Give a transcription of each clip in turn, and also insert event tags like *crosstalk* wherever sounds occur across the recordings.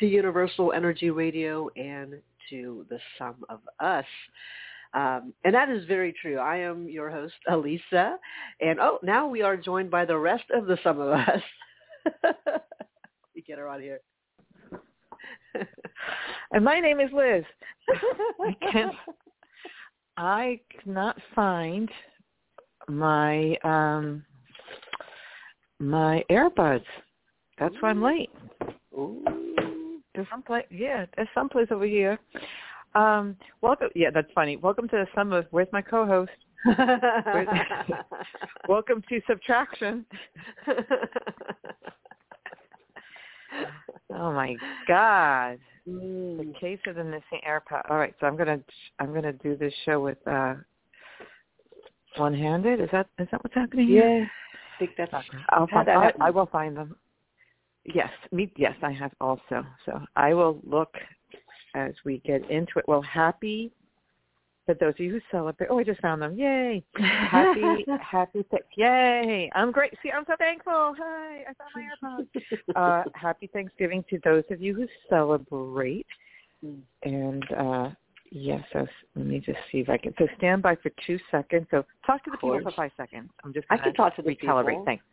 Hello, everyone. Welcome to Universal Energy Radio and to the Sum of Us. Um, and that is very true. I am your host, Alyssa. And oh, now we are joined by the rest of the Sum of Us. *laughs* we get her on here. *laughs* and my name is Liz. I can't. I cannot find my um my earbuds. That's why I'm late. Ooh. There's some place, yeah, there's some place over here. Um, welcome. Yeah, that's funny. Welcome to some of. Where's my co-host? *laughs* welcome to subtraction. *laughs* oh my God. Mm. The case of the missing AirPod. All right, so I'm gonna I'm gonna do this show with uh one-handed. Is that is that what's happening? Here? Yeah, I think that's. I'll find, that I. I will find them. Yes, me. Yes, I have also. So I will look as we get into it. Well, happy for those of you who celebrate. Oh, I just found them! Yay! Happy, *laughs* happy, th- yay! I'm great. See, I'm so thankful. Hi, I found my AirPods. uh, happy Thanksgiving to those of you who celebrate. And uh yes, so let me just see if I can. So stand by for two seconds. So talk to the people for five seconds. I'm just I can talk to the recalibrate. people. Thanks.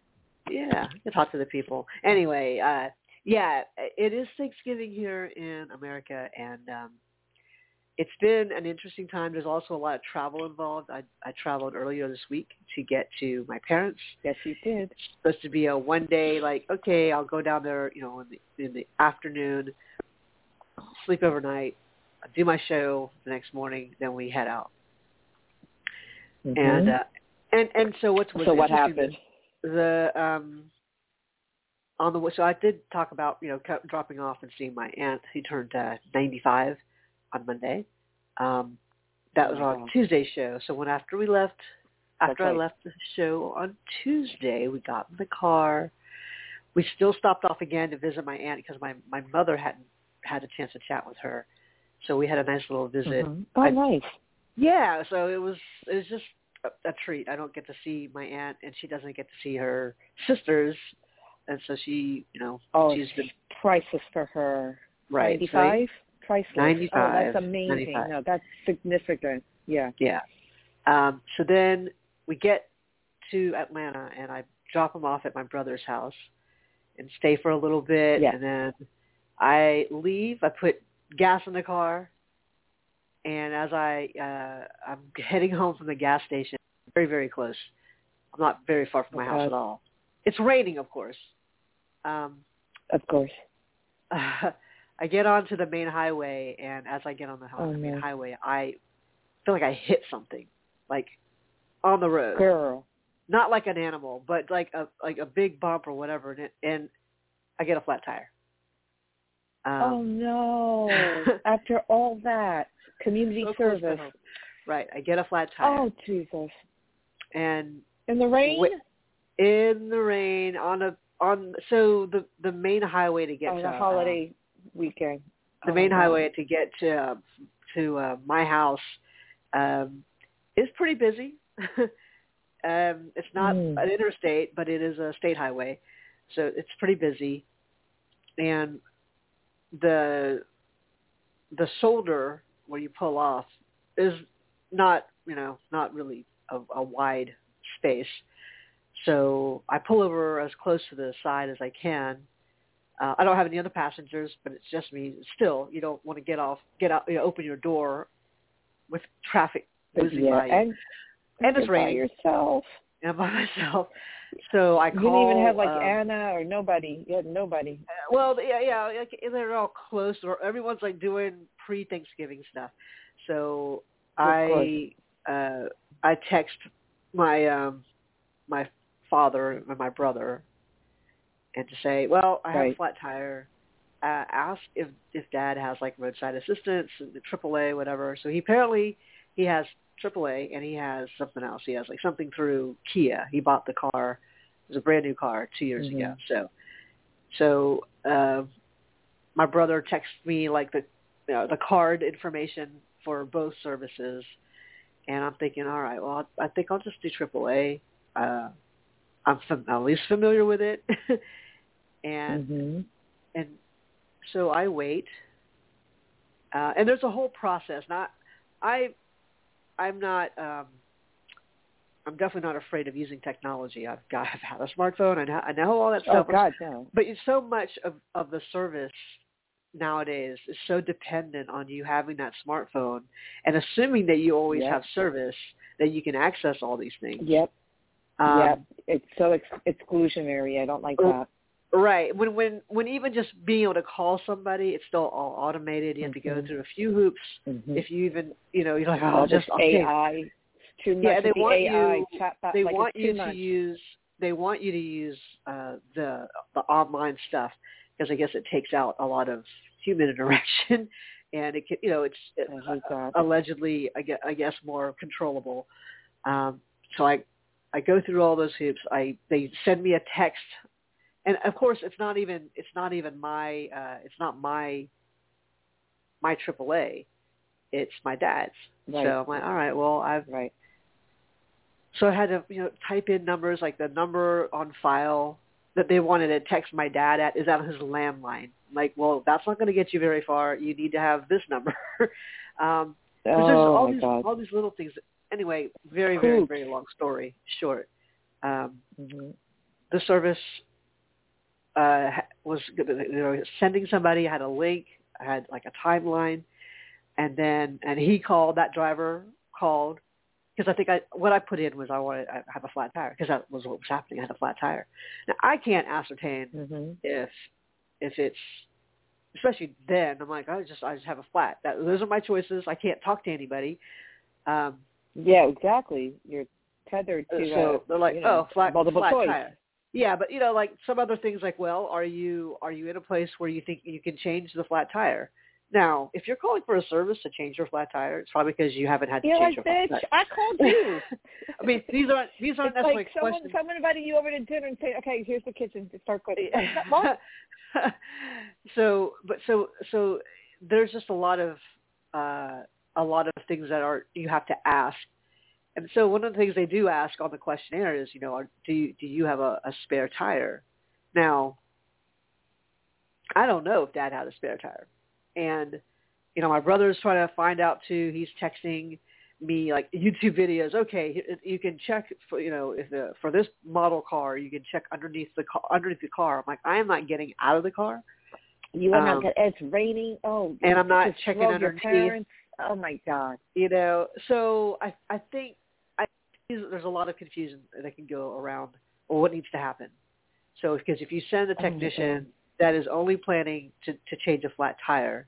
Yeah, can talk to the people. Anyway, uh, yeah, it is Thanksgiving here in America, and um, it's been an interesting time. There's also a lot of travel involved. I, I traveled earlier this week to get to my parents. Yes, you did. It's supposed to be a one day, like, okay, I'll go down there, you know, in the, in the afternoon, sleep overnight, do my show the next morning, then we head out. And uh, and and so what's Mm-hmm. so what happened? The um on the so I did talk about you know dropping off and seeing my aunt who turned uh, 95 on Monday. Um, that was on Tuesday's show. So when after we left, after I left the show on Tuesday, we got in the car. We still stopped off again to visit my aunt because my my mother hadn't had a chance to chat with her. So we had a nice little visit. Mhm. Oh, I- nice. Yeah, so it was it was just a, a treat. I don't get to see my aunt, and she doesn't get to see her sisters, and so she, you know, Oh, she's been priceless for her. right. so- 95? Priceless. 95, Oh, that's amazing. 95. No, that's significant. Yeah. yeah. Um, so then we get to Atlanta, and I drop them off at my brother's house, and stay for a little bit, Yeah. and then I leave. I put gas in the car, and as I uh, I'm *laughs* heading home from the gas station, very very close. I'm not very far from my house at all. It's raining, of course. Um, Of course. *laughs* I get onto the main highway, and as I get on the, Oh, main highway, I feel like I hit something, like on the road. Girl. Not like an animal, but like a like a big bump or whatever, and, it, and I get a flat tire. oh Um, no. *laughs* After all that. Community so service. Right, I get a flat tire, Oh Jesus. and In the rain? In the rain on a on so the the main highway to get on to the um, holiday weekend. the Oh, main no. highway to get to uh, to uh, my house um, is pretty busy. *laughs* um, it's not Mm. an interstate, but it is a state highway, so it's pretty busy. And the the shoulder where you pull off is not you know not really a, a wide space. So I pull over as close to the side as I can. Uh, I don't have any other passengers, but it's just me. Still, you don't want to get off, get out, you know, open your door with traffic whizzing yeah, by you. and And it's raining. yourself. And by *laughs* myself. So I You call. didn't even have like um, Anna or nobody. You had nobody. Well, yeah, yeah, like they're all close, or everyone's like doing pre-Thanksgiving stuff. So Of I uh I text my um my father and my brother and to say, well, I have a flat tire. Uh, ask if if Dad has like roadside assistance, the AAA, whatever. So he apparently he has AAA and he has something else. He has like something through Kia. He bought the car. It was a brand new car two years Mhm. ago. So so uh, my brother texted me like the you know, the card information for both services, and I'm thinking, all right, well, I think I'll just do AAA. Uh, I'm fam- at least familiar with it, *laughs* and hmm and so I wait, uh, and there's a whole process. Not I, I'm not. Um, I'm definitely not afraid of using technology. I've got *laughs* I've had a smartphone. I know, I know all that Oh stuff. God, no. But it's so much of of the service nowadays is so dependent on you having that smartphone and assuming that you always Yep. have service that you can access all these things. Yep. Um, yep. It's so ex- exclusionary. I don't like Oh, that. Right. When when when even just being able to call somebody, it's still all automated. You have to go Mhm. through a few hoops. Mm-hmm. If you even you know you're like oh all just okay. AI. It's too much. Yeah, they the want AI you- chatbot. they like want you to much. use they want you to use uh, the the online stuff because I guess it takes out a lot of human *laughs* interaction and it can you know it's it, hate allegedly I guess, I guess more controllable. Um, so I I go through all those hoops. I they send me a text, and of course it's not even it's not even my uh, it's not my my AAA. It's my dad's. Right. So I'm like, all right, well I've Right. so I had to you know type in numbers like the number on file that they wanted to text my dad at is on his landline. I'm like, well, that's not going to get you very far. You need to have this number. *laughs* um, Oh all my these God. all these little things. Anyway, very very very long story short. Um, hmm the service uh, was you know sending somebody. I had a link. I had like a timeline, and then and he called. That driver called because I think I what I put in was I wanted I have a flat tire because that was what was happening. I had a flat tire. Now I can't ascertain hmm if if it's especially then I'm like I just I just have a flat. That those are my choices. I can't talk to anybody. Um, Yeah, exactly. You're tethered to so uh, they're like, you know, oh, flat, multiple flat choice. tire. Yeah, but you know, like some other things, like, well, are you are you in a place where you think you can change the flat tire? Now, if you're calling for a service to change your flat tire, it's probably because you haven't had to You're change like, your bitch, flat tire. I called you. *laughs* *laughs* I mean, these aren't these aren't it's necessarily like someone, questions. someone inviting you over to dinner and saying, okay, here's the kitchen. To start *laughs* cooking. So, but so so there's just a lot of uh, a lot of things that are you have to ask. And so one of the things they do ask on the questionnaire is, you know, are, do you, do you have a, a spare tire? Now, I don't know if Dad had a spare tire, and you know, my brother's trying to find out too. He's texting me like YouTube videos. Okay, you can check for you know if the, for this model car, you can check underneath the car, underneath the car. I'm like, I am not getting out of the car, You are Um, not. It's raining. Oh, and I'm not checking underneath. Parents. Oh my God. you know. So I I think there's a lot of confusion that can go around or what needs to happen. So because if you send a technician that is only planning to to change a flat tire,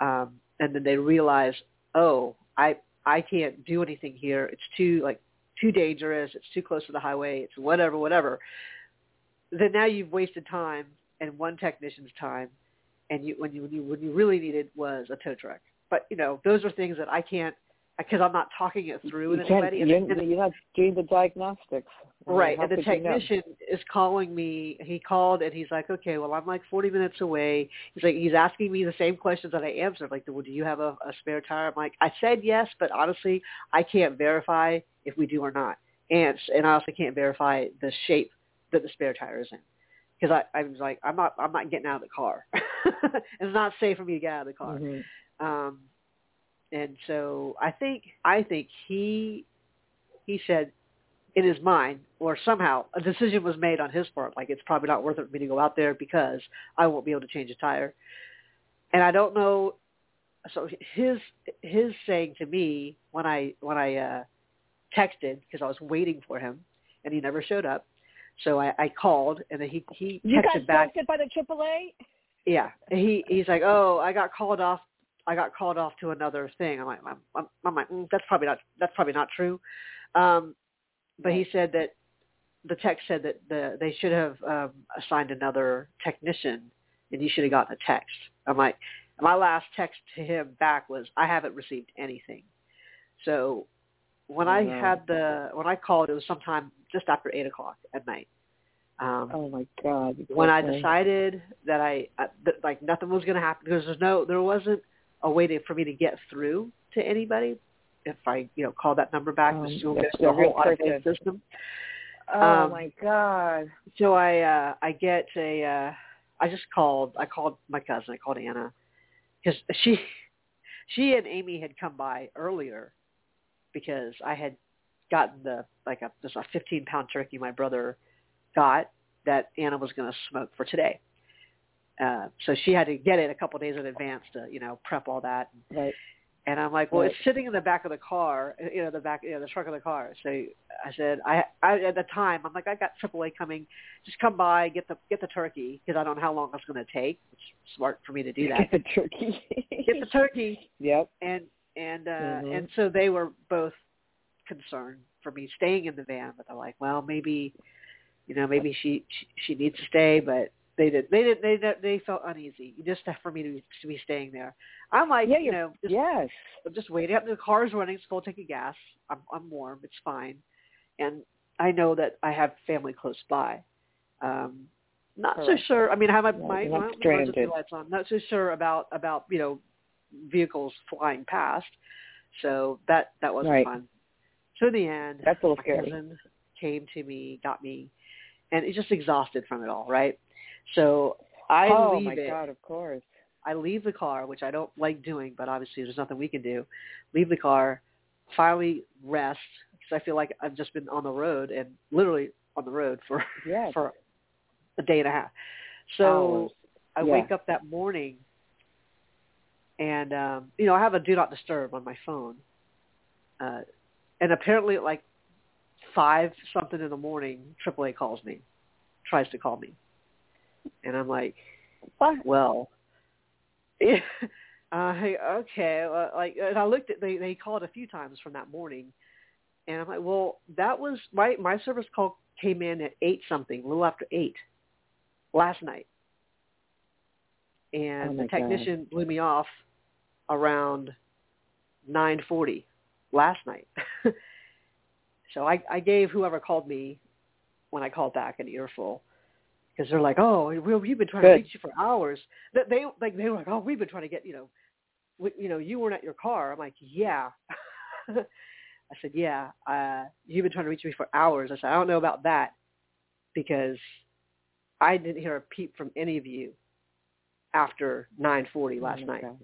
um, and then they realize, oh, I I can't do anything here. It's too like too dangerous. It's too close to the highway. It's whatever, whatever. Then now you've wasted time and one technician's time, and you when you when you when you really needed was a tow truck. But you know, those are things that I can't because I'm not talking it through with anybody. And- you're, you're not doing the diagnostics. Right, and the could you know? technician is calling me. He called and he's like, "Okay, well, I'm like 40 minutes away." He's like, he's asking me the same questions that I answered. Like, well, do you have a, a spare tire? I'm like, I said yes, but honestly, I can't verify if we do or not, and and I also can't verify the shape that the spare tire is in, because I I was like, I'm not I'm not getting out of the car. *laughs* it's not safe for me to get out of the car. Mhm. Um, and so I think I think he he said in his mind, or somehow a decision was made on his part, like it's probably not worth it for me to go out there because I won't be able to change a tire. And I don't know. So his his saying to me when I when I uh, texted because I was waiting for him and he never showed up. So I, I called and then he he texted back You got back. by the AAA? Yeah, he he's like, oh, I got called off. I got called off to another thing. I'm like, I'm, I'm, I'm like, mm, that's probably not that's probably not true. Um, but he said that the text said that the they should have um, assigned another technician, and you should have gotten a text. I'm like, my last text to him back was, I haven't received anything. So when Oh, I had the when I called, it was sometime just after eight o'clock at night. Um, Oh my God. when I decided that I uh, that, like nothing was going to happen because there's no there wasn't a way to, for me to get through to anybody if I you know call that number back Um, that's the whole automated system. Oh um, my God. So I uh, I get a uh, I just called. I called my cousin. I called Anna because she *laughs* she and Amy had come by earlier because I had gotten the like a this a 15 pound turkey my brother got that Anna was going to smoke for today. Uh, so she had to get it a couple of days in advance to you know prep all that. Right. And I'm like, well, Right. it's sitting in the back of the car, you know, the back, you know, the trunk of the car. So I said, I, I at the time, I'm like, I got AAA coming. Just come by, get the get the turkey because I don't know how long it's going to take. It's smart for me to do that. Get the turkey. get the turkey, *laughs* Yep. and and uh, Mhm. and so they were both concerned for me staying in the van, but they're like, well, maybe, you know, maybe she she, she needs to stay, but they did they did they did- they felt uneasy just for me to to be staying there. I'm like, Yeah, you know, just yes. I'm just waiting. Up. The car's running. It's to take a gas. I'm I'm warm. It's fine, and I know that I have family close by. Um, not so sure. I mean, I have my Yeah, my, my emergency lights on. Not so sure about about you know vehicles flying past. So that that wasn't Right. fun. So in the end, That's a little my scary. cousin came to me, got me, and it's just exhausted from it all. Right. So I oh leave my it. God! Of course. I leave the car, which I don't like doing, but obviously there's nothing we can do. Leave the car, finally rest because I feel like I've just been on the road and literally on the road for Yes. for a day and a half. So Hours. I Yeah. wake up that morning and um you know, I have a do not disturb on my phone. Uh and apparently at like five something in the morning, AAA calls me, tries to call me. And I'm like, What? well, *laughs* yeah, uh, okay, well, like, and I looked at they they called a few times from that morning, and I'm like, well, that was my my service call came in at eight something, a little after eight, last night, and Oh, the technician blew me off around nine forty last night. *laughs* so I I gave whoever called me when I called back an earful because they're like, oh, well, we've been trying to reach you for hours. That they like they were like, oh, we've been trying to get you know, we, you know, you weren't at your car. I'm like, yeah. *laughs* I said, yeah. Uh, you've been trying to reach me for hours. I said, I don't know about that because I didn't hear a peep from any of you after 9:40 last oh night. God.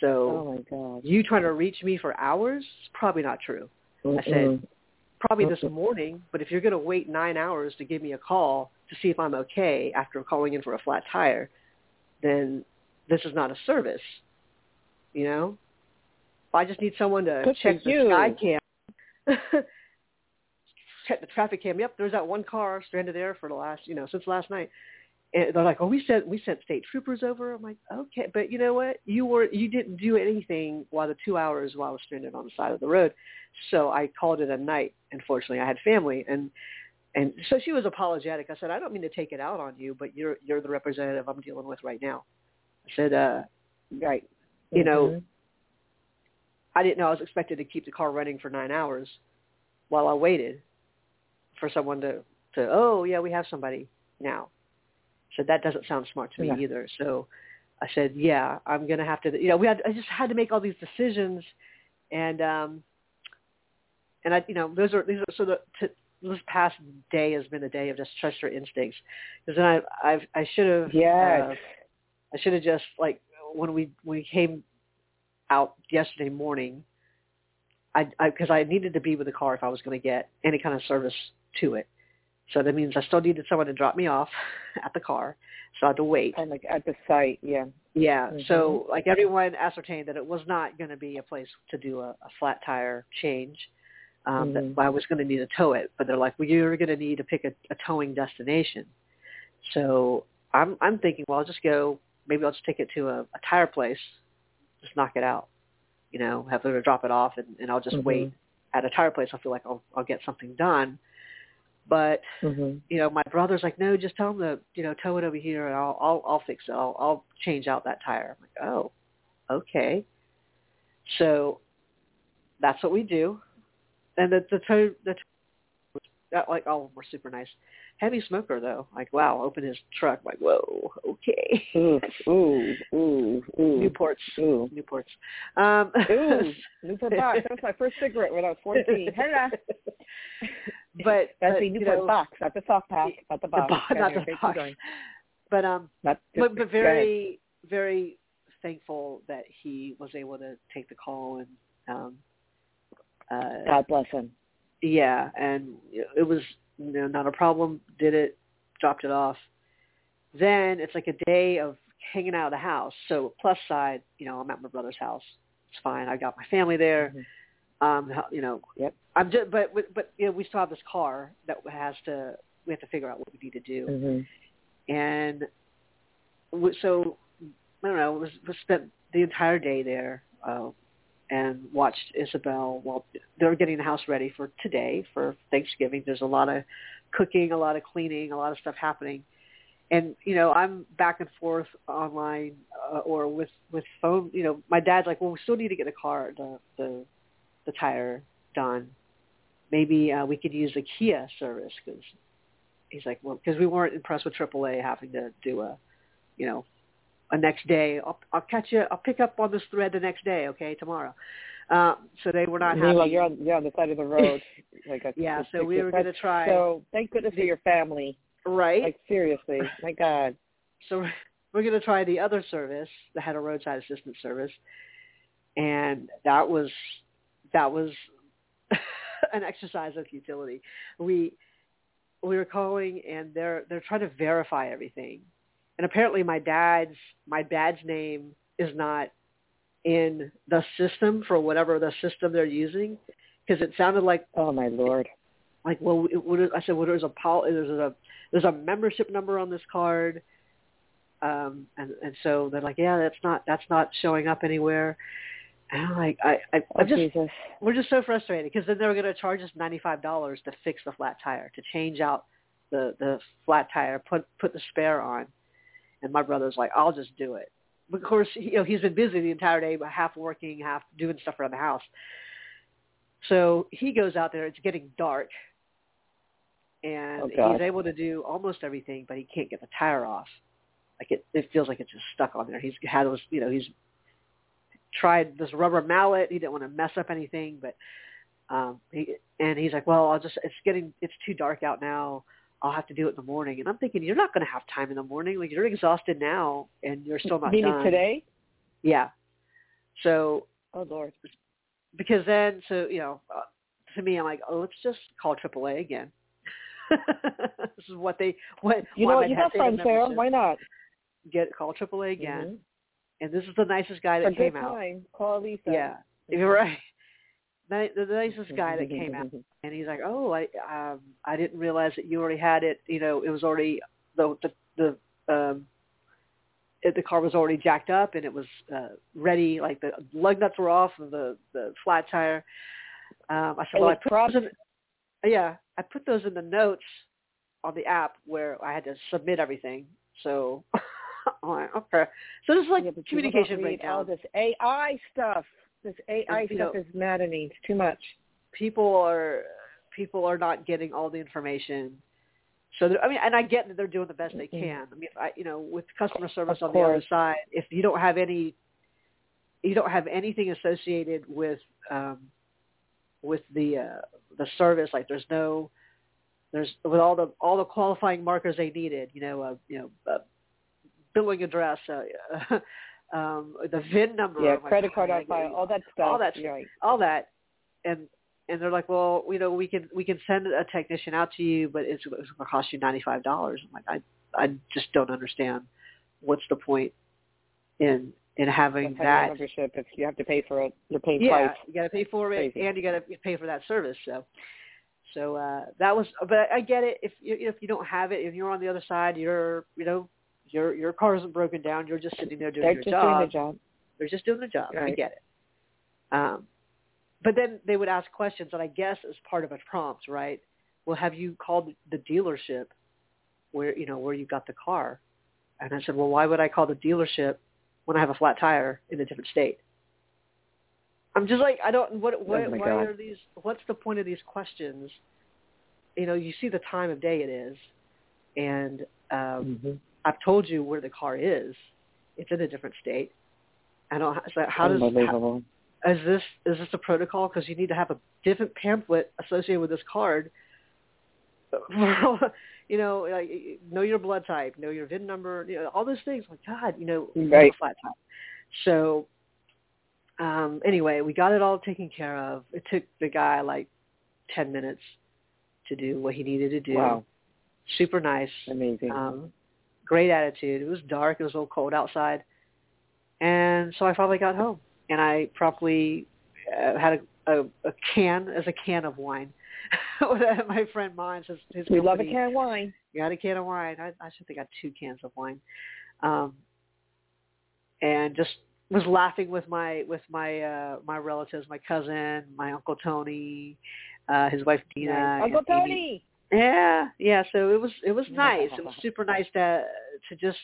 So Oh my God. you trying to reach me for hours? Probably not true. I said, Mm-mm. probably this Mhm. morning, but if you're going to wait nine hours to give me a call to see if I'm okay after calling in for a flat tire, then this is not a service. You know? I just need someone to Good check the you. sky cam. *laughs* check the traffic cam. Yep, there's that one car stranded there for the last, you know, since last night. And they're like, "Oh, we sent we sent state troopers over." I'm like, "Okay, but you know what? You were you didn't do anything while the two hours while I was stranded on the side of the road." So I called it a night. Unfortunately, I had family, and and so she was apologetic. I said, "I don't mean to take it out on you, but you're you're the representative I'm dealing with right now." I said, uh, Right. You know, Mhm. "I didn't know I was expected to keep the car running for nine hours while I waited for someone to to oh yeah we have somebody now." So that doesn't sound smart to me Yeah. either. So I said, "Yeah, I'm gonna have to." You know, we had I just had to make all these decisions, and um, and I, you know, those are these are so the to, this past day has been a day of just trust your instincts. Because then I I've, I should have Yes. uh, I should have just like when we when we came out yesterday morning, I because I, needed to be with the car if I was going to get any kind of service to it. So that means I still needed someone to drop me off *laughs* at the car, so I had to wait. Oh my at the site. Yeah. Yeah. Mhm. So like everyone ascertained that it was not going to be a place to do a, a flat tire change. Um, Mhm. That I was going to need to tow it, but they're like, well, you're going to need to pick a, a towing destination. So I'm I'm thinking, well, I'll just go. Maybe I'll just take it to a, a tire place, just knock it out. You know, have them drop it off, and, and I'll just Mhm. wait at a tire place. I feel like I'll I'll get something done. But Mhm. you know, my brother's like, no, just tell him to, you know, tow it over here, and I'll, I'll, I'll fix it. I'll, I'll change out that tire. I'm like, oh, okay. So that's what we do. And the the tow, the tow, that like all of them were super nice. Heavy smoker though. Like, wow, open his truck. like, whoa, okay. Ooh. Ooh. Ooh. Ooh. Newports, Ooh. Newports. Um, Ooh. *laughs* Newport box. That was my first cigarette when I was fourteen. *laughs* But That's the Newport know, box, not the soft pack, not the the box. bo- not the box. going. but um, Not but, but very very thankful that he was able to take the call and um, uh, God bless him. yeah, and it was you know not a problem. Did it, dropped it off. Then it's like a day of hanging out of the house. So plus side, you know, I'm at my brother's house. It's fine. I got my family there. Mhm. Um, you know, Yep. I'm just, but but you know, we still have this car that has to. We have to figure out what we need to do, Mhm. and so I don't know. We we spent the entire day there uh, and watched Isabel while they're getting the house ready for today for Thanksgiving. There's a lot of cooking, a lot of cleaning, a lot of stuff happening, and you know I'm back and forth online uh, or with with phone. You know, my dad's like, "Well, we still need to get the car, the the the tire done. Maybe uh, we could use the Kia service because." He's like, well, because we weren't impressed with AAA having to do a, you know, a next day. I'll, I'll catch you. I'll pick up on this thread the next day. Okay, tomorrow. Uh, so they were not happy. Meanwhile, you're on you're on the side of the road. *laughs* Like a, yeah. So we were going to try. So thank goodness for your family. right. Like seriously, my God. *laughs* so we're going to try the other service that had a roadside assistance service, and that was that was *laughs* an exercise of futility. We we were calling, and they're they're trying to verify everything, and apparently my dad's my dad's name is not in the system for whatever the system they're using because it sounded like Oh my Lord. like well it, what is, I said well there's a pol- there's a there's a membership number on this card um and and so they're like yeah that's not that's not showing up anywhere and I'm like I I Oh I'm just Jesus. we're just so frustrated because then they were going to charge us ninety five dollars to fix the flat tire to change out the the flat tire put put the spare on and my brother's like I'll just do it. But of course you know he's been busy the entire day but half working half doing stuff around the house. So he goes out there it's getting dark and Oh, he's able to do almost everything but he can't get the tire off. Like it it feels like it's just stuck on there. He's had those you know he's tried this rubber mallet. He didn't want to mess up anything, but um he and he's like, "Well, I'll just it's getting it's too dark out now. I'll have to do it in the morning." And I'm thinking, "You're not going to have time in the morning. Like you're exhausted now and you're still not *laughs* Meaning done." today? Yeah. So Oh Lord. because then so, you know, uh, to me I'm like, "Oh, let's just call AAA again." *laughs* this is what they what You know what? You paid friends there. Why not? Get call AAA again. Mhm. And this is the nicest guy that came out. time. Call Lisa. Yeah. You're right. The nicest guy that came out. *laughs* and he's like, "Oh, I um I didn't realize that you already had it. You know, it was already the the the um it, the car was already jacked up and it was uh ready. Like the lug nuts were off of the the flat tire. Um, I said, "Well, I put prob- those in, yeah, I put those in the notes on the app where I had to submit everything." So, *laughs* I'm like, okay. So this is like Yeah, communication don't read all this AI stuff. This AI stuff know- is maddening. It's too much. people are people are not getting all the information. So I mean, and I get that they're doing the best they can. I mean, if I, you know, with customer service on the other side, if you don't have any, you don't have anything associated with um, with the uh, the service. Like there's no, there's with all the all the qualifying markers they needed. You know, uh, you know, uh, billing address, uh, *laughs* um, the VIN number. Yeah, credit "Oh, card I on file, all that stuff. all that right. all that and and they're like well you know we can we can send a technician out to you but it's, it's going to cost you ninety five dollars i'm like i i just don't understand what's the point in in having that membership. If you have to pay for it, you're paying yeah twice. you got to pay for it Crazy. and you got to pay for that service so so uh that was but i get it if you if you don't have it if you're on the other side you're you know your your car isn't broken down you're just sitting there doing They're your just job doing the job. they're just doing the job. I get it. Um, but then they would ask questions, and I guess as part of a prompt, right? Well, have you called the dealership where you know where you got the car? And I said, well, why would I call the dealership when I have a flat tire in a different state? I'm just like I don't. What? What? Oh why God. are these? What's the point of these questions? You know, you see the time of day it is, and um, Mhm. I've told you where the car is. It's in a different state. I don't. So how does how, is this is this a protocol? Because you need to have a different pamphlet associated with this card *laughs* you know, like know your blood type, know your VIN number, you know, all those things. Like God, you know, right. flat top. So um anyway, we got it all taken care of. It took the guy like ten minutes to do what he needed to do. Wow. Super nice. Amazing. Um, great attitude. It was dark. It was a little cold outside. And so I finally got home, and I promptly uh, had a, a, a can as a can of wine. *laughs* My friend mine says his we company, love a can of wine. Got a can of wine. I, I should think I got two cans of wine, um, and just was laughing with my with my uh, my relatives, my cousin, my uncle Tony, uh, his wife Dina, nice. Uncle. Tony. Yeah, yeah. So it was it was *laughs* nice. It was super nice to to just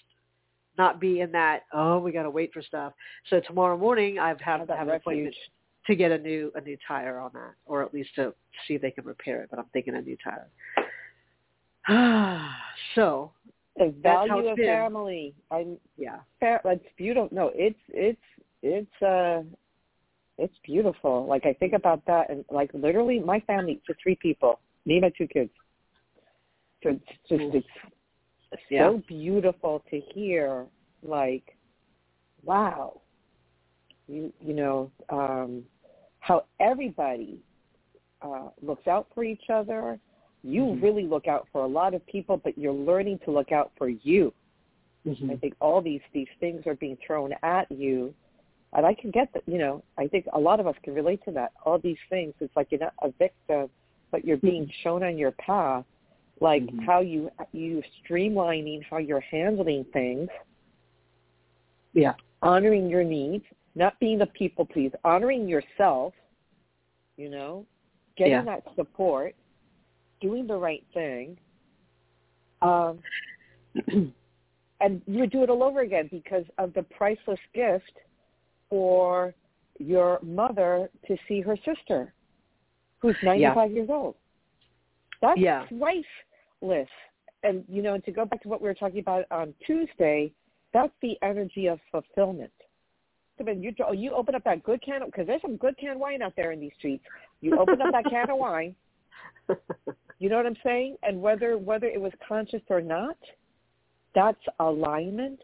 not be in that oh we got to wait for stuff. So tomorrow morning I've have Oh, to have an appointment to get a new a new tire on that, or at least to see if they can repair it. But I'm thinking a new tire. *sighs* so The That's how value of been. family. I'm yeah, fa- it's beautiful. No, it's it's it's uh it's beautiful. Like I think about that and like literally my family just three people, me and my two kids. So it's just it's Yeah. so beautiful to hear like wow. You you know, um how everybody uh looks out for each other. You Mhm. really look out for a lot of people, but you're learning to look out for you. Mhm. I think all these these things are being thrown at you, and I can get that. You know, I think a lot of us can relate to that. All these things, it's like you're not a victim, but you're being shown on your path, like Mhm. how you you streamlining how you're handling things, yeah, honoring your needs, not being a people please, honoring yourself. You know, getting Yeah. that support, doing the right thing. Um, *clears throat* and you would do it all over again because of the priceless gift for your mother to see her sister who's 95 years old. That's Yeah. Priceless. And, you know, and to go back to what we were talking about on Tuesday, that's the energy of fulfillment. So when you, oh, you open up that good can, because there's some good canned wine out there in these streets. You open up that can of wine, *laughs* you know what I'm saying? And whether whether it was conscious or not, that's alignment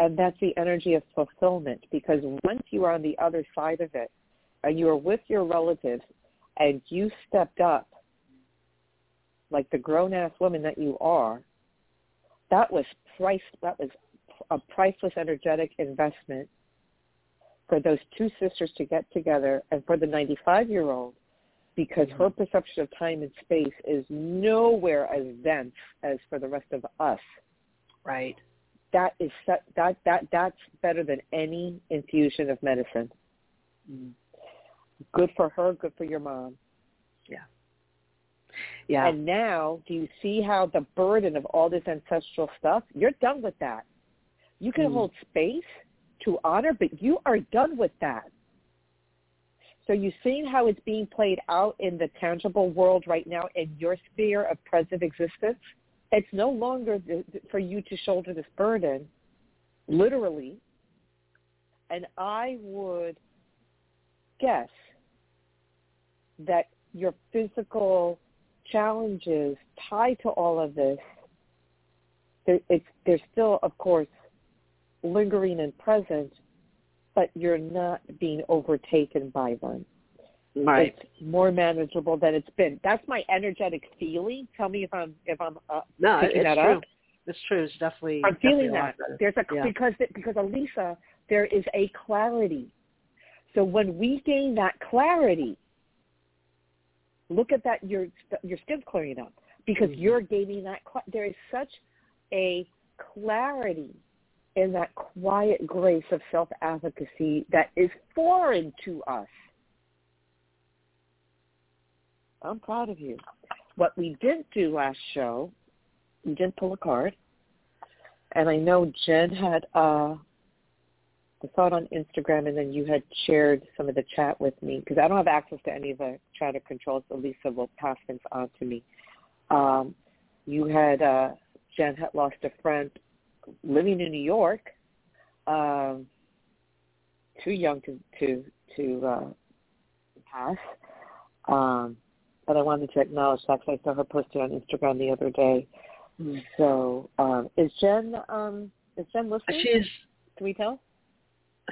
and that's the energy of fulfillment because once you are on the other side of it and you are with your relatives and you stepped up like the grown ass woman that you are, that was price that was a priceless energetic investment for those two sisters to get together and for the 95 year old because her perception of time and space is nowhere as dense as for the rest of us. right. That is that that that that's better than any infusion of medicine. Mm. Good for her, good for your mom. Yeah, And now, do you see how the burden of all this ancestral stuff? You're done with that. You can Mm. hold space to honor, but you are done with that. So you've seen how it's being played out in the tangible world right now in your sphere of present existence. It's no longer the, for you to shoulder this burden, literally. And I would guess that your physical challenges tied to all of this, there, it's, they're still, of course, lingering and present, but you're not being overtaken by them. right. It's more manageable than it's been. That's my energetic feeling. Tell me if I'm if I'm uh, No, picking it's that true. up. It's true. It's definitely. I'm feeling definitely a that. better. There's a Yeah. because because Alyssa, there is a clarity. So when we gain that clarity, look at that your your skin's clearing up because Mhm. you're gaining that. There is such a clarity in that quiet grace of self advocacy that is foreign to us. I'm proud of you. What we didn't do last show, we didn't pull a card. And I know Jen had uh I saw it on Instagram and then you had shared some of the chat with me because I don't have access to any of the chatter controls. So Lisa will pass things on to me. Um, you had uh, Jen had lost a friend living in New York, um, too young to to to uh, pass. Um, and I wanted to acknowledge that because I saw her posted on Instagram the other day. Mm. So, um, is Jen um, is Jen listening? She's. Can we tell?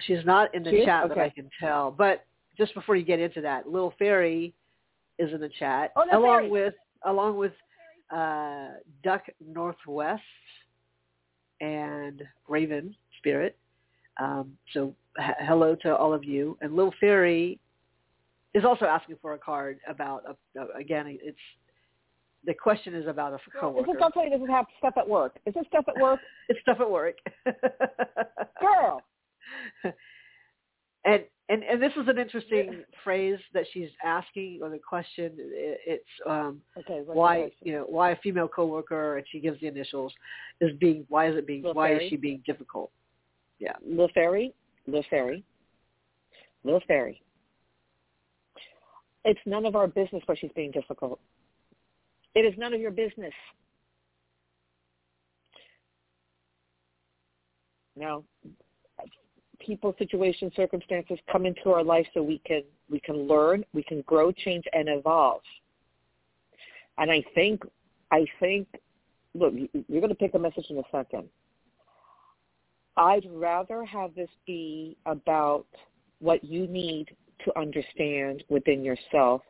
She's not in the she chat okay. that I can tell. But just before you get into that, Little Fairy is in the chat oh, along Fairy. with along with uh, Duck Northwest and Raven Spirit. Um, so h- hello to all of you. And Little Fairy is also asking for a card about a, a, again. It's the question is about a coworker. Is this, I'll tell you, this is stuff at work. Is this stuff at work? *laughs* it's stuff at work. *laughs* Girl. And and and this is an interesting phrase that she's asking or the question. It's um, okay, why you know why a female coworker and she gives the initials is being why is it being why is she being difficult? Yeah, Little fairy, little fairy, little fairy. It's none of our business why she's being difficult. It is none of your business. Now, people, situations, circumstances come into our life so we can we can learn, we can grow, change, and evolve. And I think I think look, you're going to pick a message in a second. I'd rather have this be about what you need to understand within yourself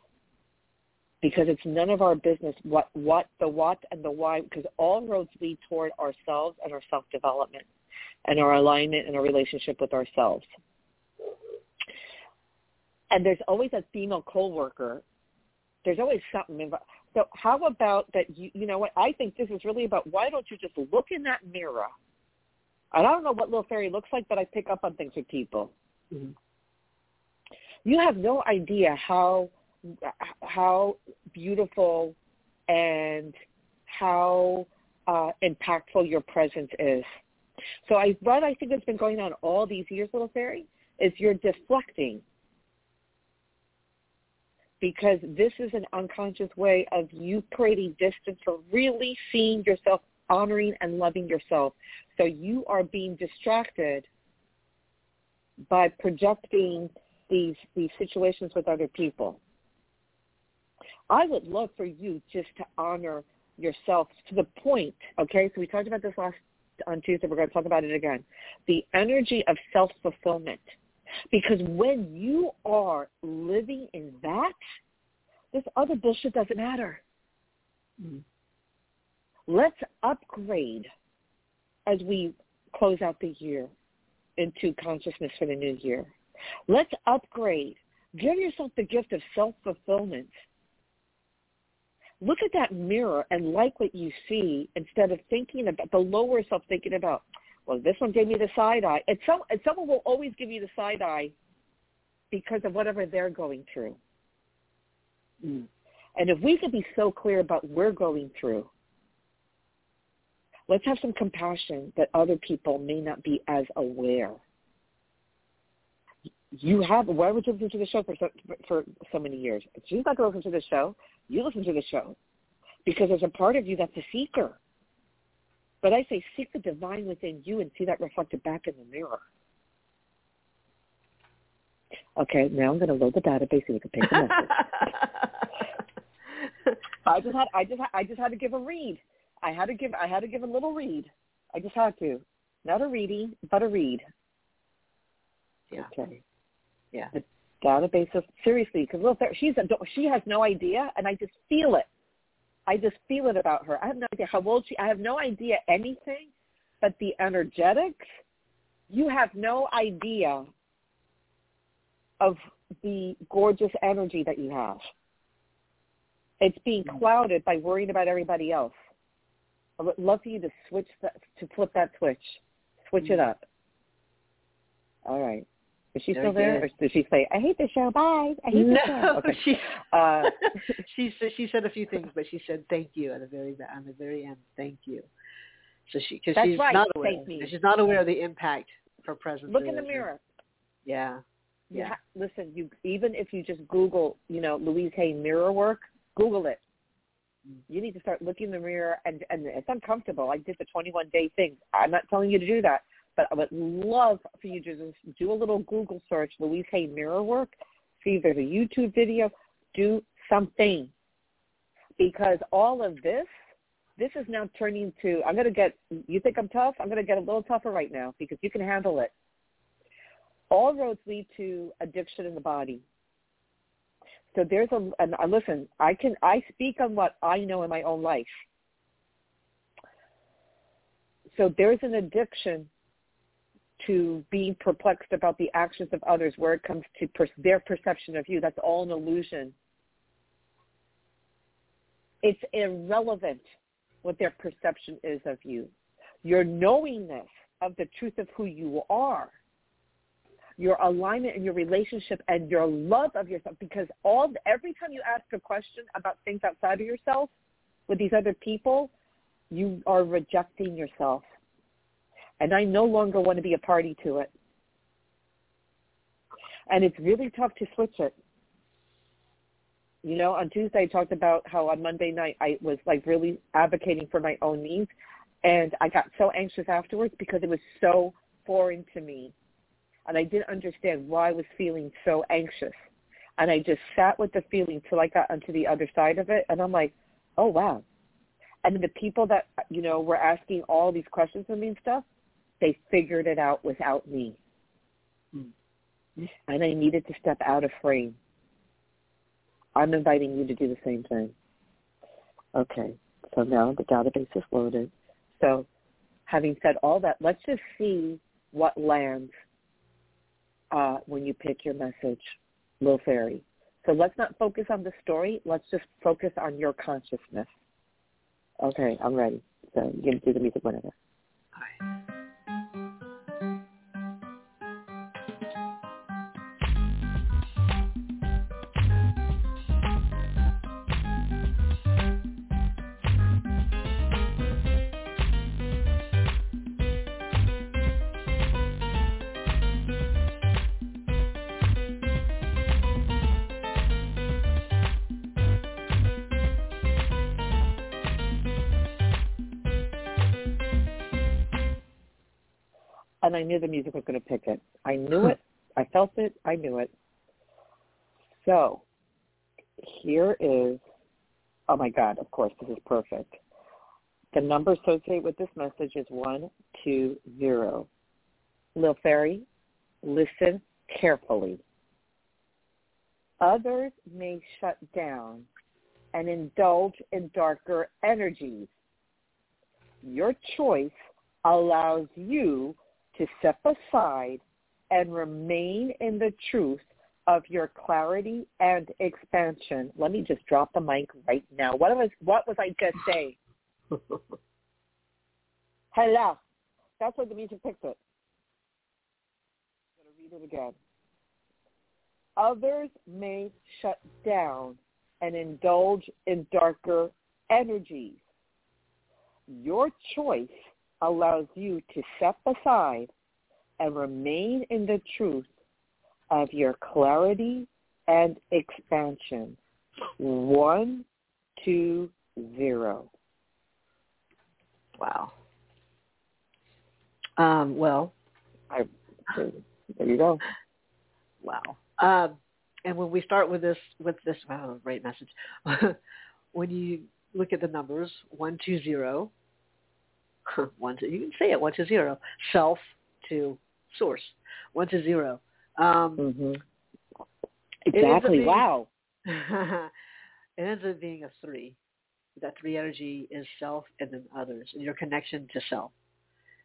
because it's none of our business what what the what and the why because all roads lead toward ourselves and our self development and our alignment and our relationship with ourselves. And there's always a female coworker. There's always something. So how about that? You you know what? I think this is really about why don't you just look in that mirror? And I don't know what little fairy looks like, but I pick up on things with people. Mm-hmm. You have no idea how how beautiful and how uh, impactful your presence is. So I, what I think has been going on all these years, little fairy, is you're deflecting because this is an unconscious way of you creating distance from really seeing yourself, honoring and loving yourself. So you are being distracted by projecting these these situations with other people. I would love for you just to honor yourself to the point, okay? So we talked about this last on Tuesday. We're going to talk about it again. The energy of self-fulfillment. Because when you are living in that, this other bullshit doesn't matter. Mm. Let's upgrade as we close out the year into consciousness for the new year. Let's upgrade. Give yourself the gift of self-fulfillment. Look at that mirror and like what you see instead of thinking about the lower self thinking about, well, this one gave me the side eye. And, some, and someone will always give you the side eye because of whatever they're going through. Mm. And if we could be so clear about what we're going through, let's have some compassion that other people may not be as aware. You have, why would you listen to the show for so, for so many years? She's not going to listen to the show. You listen to the show because there's a part of you that's a seeker. But I say seek the divine within you and see that reflected back in the mirror. Okay, now I'm going to load the database so we can pick the message. *laughs* I just had I just I just had to give a read. I had to give I had to give a little read. I just had to, not a reading, but a read. Yeah. Okay. Yeah. The database of seriously because little she's a, she has no idea, and I just feel it. I just feel it about her. I have no idea how old she. I have no idea anything, but the energetics. You have no idea of the gorgeous energy that you have. It's being mm. clouded by worrying about everybody else. I would love for you to switch that, to flip that switch, switch it mm. up. All right. Is she still there, or did she say, "I hate the show"? Bye. I hate no, show. Okay. *laughs* she Uh, *laughs* she said she said a few things, but she said thank you at the very on the very end. Thank you. So she because That's she's right, not aware. thank me. She's not aware of the impact her presence. Look in the mirror. Yeah. You Yeah. ha- listen, you even if you just Google, you know, Louise Hay mirror work, Google it. Mm. You need to start looking in the mirror, and and it's uncomfortable. I did the 21 day thing. I'm not telling you to do that, but I would love for you to just do a little Google search, Louise Hay mirror work. See if there's a YouTube video. Do something. because all of this, this is now turning to, I'm going to get, you think I'm tough? I'm going to get a little tougher right now because you can handle it. All roads lead to addiction in the body. So there's a, and uh, listen, I can, I speak on what I know in my own life. So there's an addiction to being perplexed about the actions of others where it comes to per- their perception of you. That's all an illusion. It's irrelevant what their perception is of you. Your knowingness of the truth of who you are, your alignment and your relationship and your love of yourself, because all every time you ask a question about things outside of yourself with these other people, you are rejecting yourself and I no longer want to be a party to it. And it's really tough to switch it. You know, on Tuesday I talked about how on Monday night I was like really advocating for my own needs and I got so anxious afterwards because it was so foreign to me. And I didn't understand why I was feeling so anxious. And I just sat with the feeling till I got onto the other side of it and I'm like, oh wow. And the people that, you know, were asking all these questions of me and stuff, they figured it out without me. Mm-hmm. And I needed to step out of frame. I'm inviting you to do the same thing. Okay, so now the database is loaded. So having said all that, let's just see what lands uh, when you pick your message, Lil Fairy. So let's not focus on the story. Let's just focus on your consciousness. Okay, I'm ready. So you can do the music whenever. All right. And I knew the music was going to pick it. I knew hmm. it. I felt it. I knew it. So here is, oh my God, of course, this is perfect. The number associated with this message is 120. Lil Fairy, listen carefully. Others may shut down and indulge in darker energies. Your choice allows you to step aside and remain in the truth of your clarity and expansion. Let me just drop the mic right now. What was what was I just saying? *laughs* Hello. That's what the music picks it. I'm going to read it again. Others may shut down and indulge in darker energies. Your choice allows you to step aside and remain in the truth of your clarity and expansion. One, two, zero. Wow. Um, well, I, there you go. Wow. Um, and when we start with this, with this, wow, great message. *laughs* when you look at the numbers, one, two, zero, one to you can say it one to zero self to source one to zero. Um, mm-hmm. exactly. being, wow. *laughs* it ends up being a three. That three energy is self and then others and your connection to self.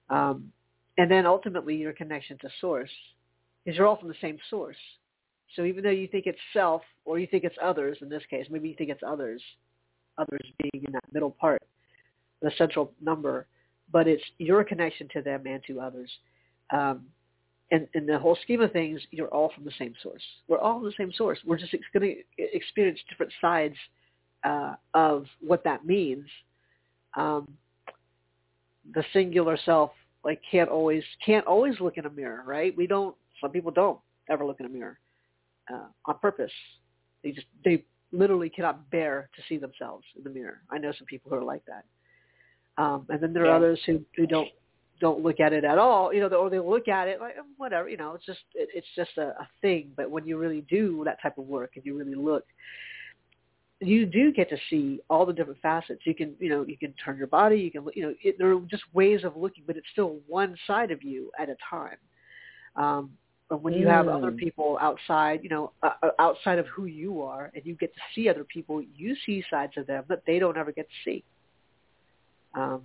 Um, and then ultimately your connection to source because you're all from the same source. So even though you think it's self or you think it's others in this case maybe you think it's others others being in that middle part the central number but it's your connection to them and to others. Um, and in the whole scheme of things, you're all from the same source. We're all from the same source. We're just going to experience different sides uh, of what that means. Um, the singular self like can't always can't always look in a mirror, right? We don't. Some people don't ever look in a mirror uh, on purpose. They just they literally cannot bear to see themselves in the mirror. I know some people who are like that. Um, and then there are yeah. others who, who don't don't look at it at all, you know, or they look at it like whatever, you know, it's just it, it's just a, a thing. But when you really do that type of work and you really look, you do get to see all the different facets. You can, you know, you can turn your body. You can, you know, it, there are just ways of looking, but it's still one side of you at a time. Um, but when you have other Mm. people outside, you know, uh, uh, outside of who you are, and you get to see other people, you see sides of them that they don't ever get to see. Um,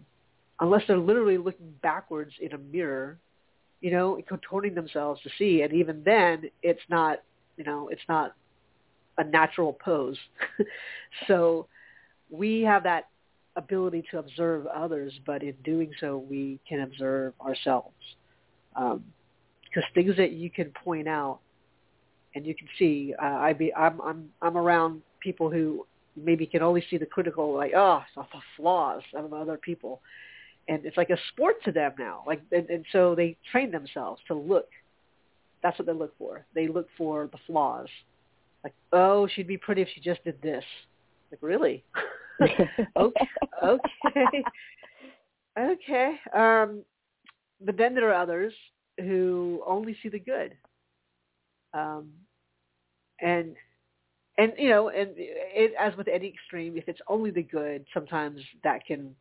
unless they're literally looking backwards in a mirror, you know, contorting themselves to see, and even then, it's not, you know, it's not a natural pose. *laughs* so we have that ability to observe others, but in doing so, we can observe ourselves. Because things that you can point out and you can see, uh, I be, I'm, I'm, I'm around people who maybe can only see the critical, like, oh, the flaws of other people. And it's like a sport to them now. Like, and, and so they train themselves to look. That's what they look for. They look for the flaws like, oh, she'd be pretty if she just did this. Like, really? *laughs* okay, okay, okay. Um, but then there are others who only see the good, um, and and you know, and it, as with any extreme, if it's only the good, sometimes that can.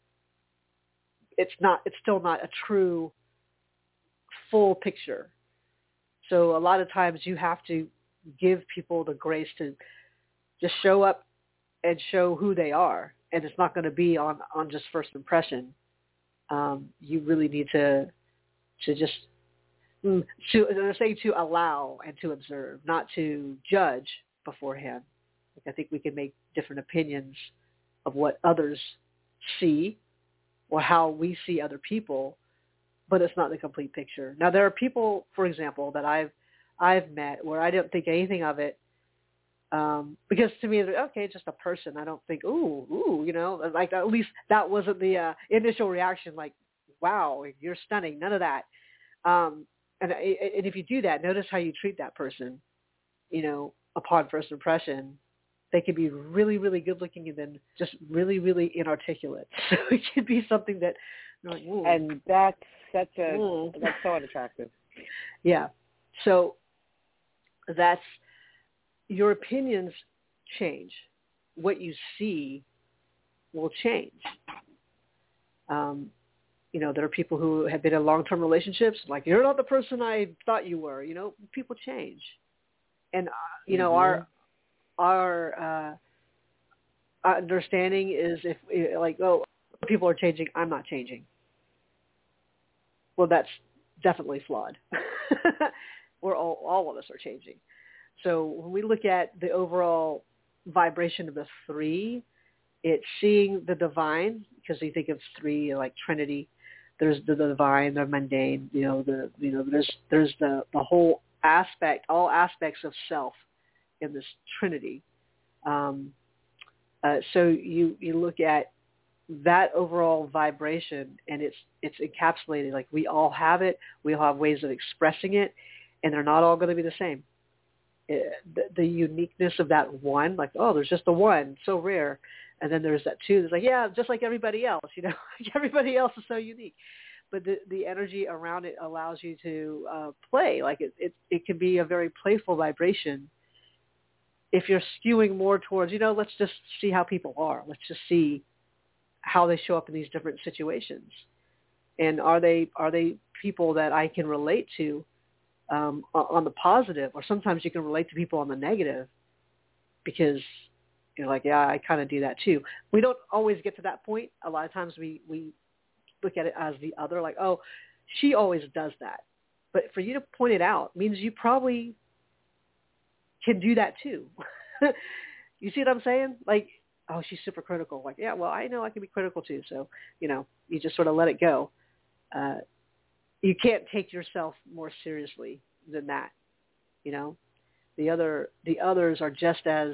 It's not. It's still not a true, full picture. So a lot of times you have to give people the grace to just show up and show who they are and it's not going to be on on just first impression um you really need to to just mm, to they're to allow and to observe not to judge beforehand. Like i think we can make different opinions of what others see or how we see other people but it's not the complete picture. Now there are people for example that i've I've met where I don't think anything of it um because to me okay just a person. I don't think ooh ooh you know? Like at least that wasn't the uh, initial reaction like wow you're stunning. None of that. Um and and if you do that notice how you treat that person you know upon first impression they can be really really good looking and then just really really inarticulate *laughs* so it could be something that like, and that's such a Mm. that's so unattractive. Yeah. So that's your opinions change. What you see will change. Um, you know, there are people who have been in long-term relationships, like you're not the person I thought you were. You know, people change, and uh, you know our our uh, understanding is if like oh people are changing, I'm not changing. Well, that's definitely flawed. *laughs* We're all all of us are changing. So when we look at the overall vibration of the three, it's seeing the divine because you think of three like Trinity. There's the, the divine, the mundane. You know the you know there's there's the the whole aspect, all aspects of self in this Trinity. Um, uh, so you you look at that overall vibration and it's it's encapsulated like we all have it we all have ways of expressing it and they're not all going to be the same. It, the, the uniqueness of that one like oh there's just the one so rare. And then there's that two that's like yeah just like everybody else you know *laughs* everybody else is so unique but the the energy around it allows you to uh play. Like it it it can be a very playful vibration if you're skewing more towards you know let's just see how people are. Let's just see how they show up in these different situations. And are they are they people that I can relate to um, on the positive? Or sometimes you can relate to people on the negative because you're like yeah I kind of do that too. We don't always get to that point. A lot of times we we look at it as the other like oh she always does that but for you to point it out means you probably can do that too *laughs* you see what I'm saying like oh, she's super critical. Like, yeah, well, I know I can be critical too. So, you know, you just sort of let it go. Uh, you can't take yourself more seriously than that. You know, the other, the others are just as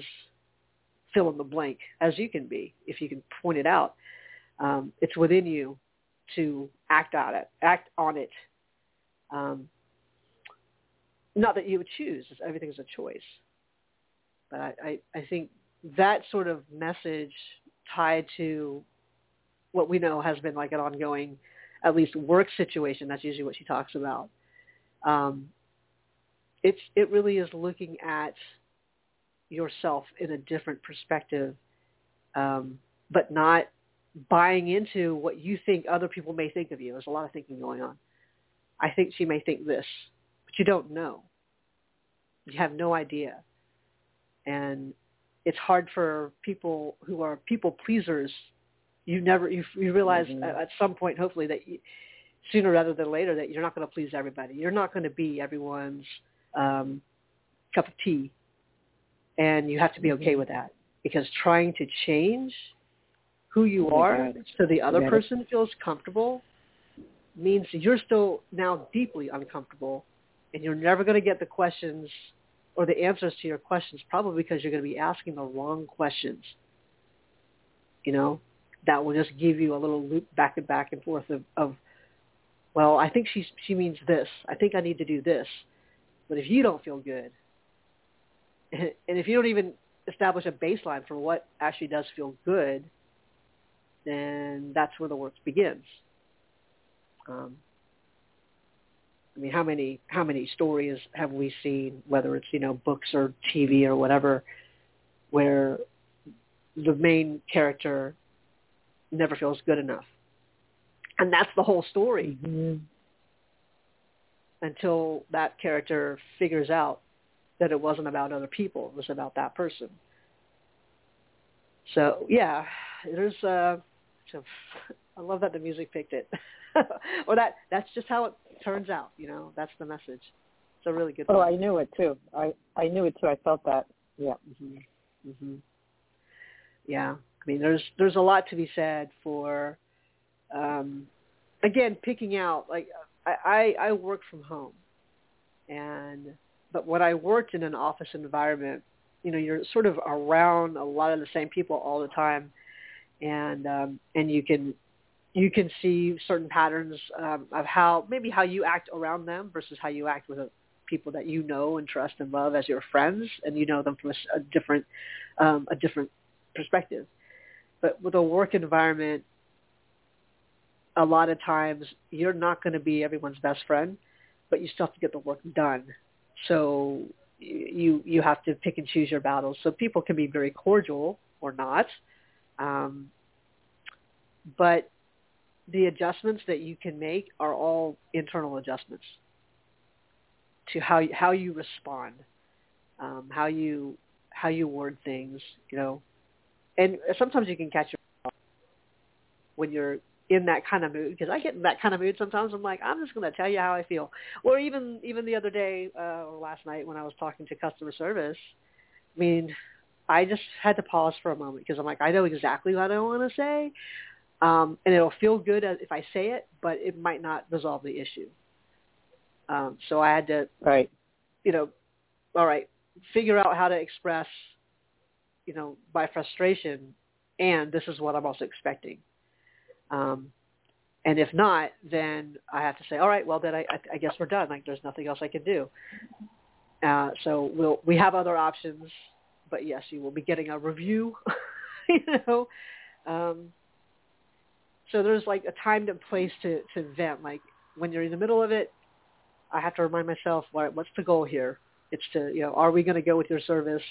fill in the blank as you can be if you can point it out. Um, it's within you to act on it, act on it. Um, not that you would choose; everything is a choice. But I, I, I think that sort of message tied to what we know has been like an ongoing, at least work situation. That's usually what she talks about. Um, it's it really is looking at yourself in a different perspective um, but not buying into what you think other people may think of you. There's a lot of thinking going on. I think she may think this, but you don't know. You have no idea. And it's hard for people who are people pleasers. You never, you, you realize mm-hmm. at, at some point, hopefully, that you, sooner rather than later, that you're not going to please everybody. You're not going to be everyone's um, cup of tea. And you have to be okay mm-hmm. with that because trying to change who you are so the other person feels comfortable means you're still now deeply uncomfortable and you're never going to get the questions or the answers to your questions probably because you're going to be asking the wrong questions. You know, that will just give you a little loop back and back and forth of, of well, I think she she means this. I think I need to do this. But if you don't feel good, *laughs* and if you don't even establish a baseline for what actually does feel good, then that's where the work begins. Um, I mean, how many how many stories have we seen, whether it's you know books or TV or whatever, where the main character never feels good enough, and that's the whole story. Mm-hmm. Until that character figures out that it wasn't about other people; it was about that person. So yeah, there's uh, so *laughs* I love that the music picked it. *laughs* or that that's just how it turns out. You know, that's the message. It's a really good. Oh, I knew it too. I I knew it too. I felt that. Yeah. Mm-hmm. Mm-hmm. Yeah. I mean, there's there's a lot to be said for, um, again, picking out. Like I I, I work from home, and but when I worked in an office environment, you know, you're sort of around a lot of the same people all the time, and um, and you can you can see certain patterns um, of how maybe how you act around them versus how you act with a, people that you know and trust and love as your friends, and you know them from a, a different um, a different perspective. But with a work environment, a lot of times you're not going to be everyone's best friend, but you still have to get the work done. So you you have to pick and choose your battles. So people can be very cordial or not, um, but the adjustments that you can make are all internal adjustments to how you, how you respond, um, how you how you word things, you know, and sometimes you can catch yourself when you're in that kind of mood because I get in that kind of mood sometimes. I'm like, I'm just going to tell you how I feel. Or even even the other day uh, or last night when I was talking to customer service, I mean, I just had to pause for a moment because I'm like, I know exactly what I want to say, um, and it'll feel good if I say it, but it might not resolve the issue. Um, so I had to, right, you know, all right, figure out how to express, you know, my frustration, and this is what I'm also expecting. Um, and if not, then I have to say, all right, well then I, I guess we're done. Like there's nothing else I can do. Uh, so we'll we have other options, but yes, you will be getting a review. *laughs* you know, um, so there's like a time and place to to vent. Like when you're in the middle of it, I have to remind myself, what, what's the goal here? It's to you know, are we going to go with your service?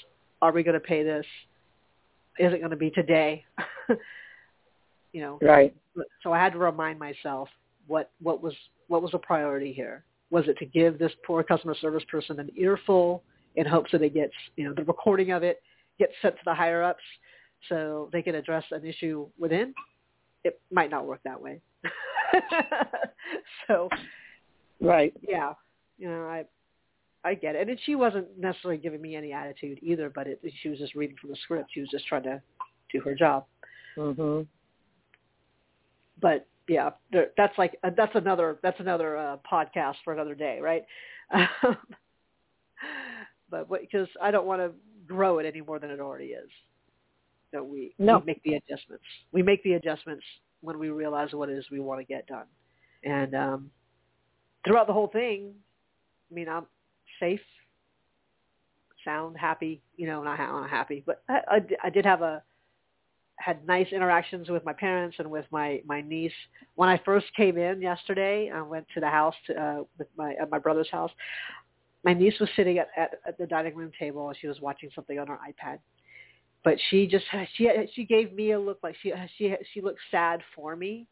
Are we going to pay this? Is it going to be today? *laughs* you know, right. So I had to remind myself what what was what was the priority here. Was it to give this poor customer service person an earful in hopes that it gets you know the recording of it gets sent to the higher ups so they can address an issue within, it might not work that way. *laughs* so, right, yeah, you know, I I get it, and she wasn't necessarily giving me any attitude either, but it, she was just reading from the script. She was just trying to do her job. Mm-hmm. But yeah, there, that's like uh, that's another that's another uh, podcast for another day, right? *laughs* but because I don't want to grow it any more than it already is. So we, no. we make the adjustments. We make the adjustments when we realize what it is we want to get done. And um, throughout the whole thing, I mean, I'm safe, sound, happy, you know, not, not happy, but I, I, I did have a had nice interactions with my parents and with my my niece. When I first came in yesterday, I went to the house to, uh, with my at my brother's house. My niece was sitting at, at at the dining room table. And she was watching something on her iPad, but she just she she gave me a look like she she she looked sad for me.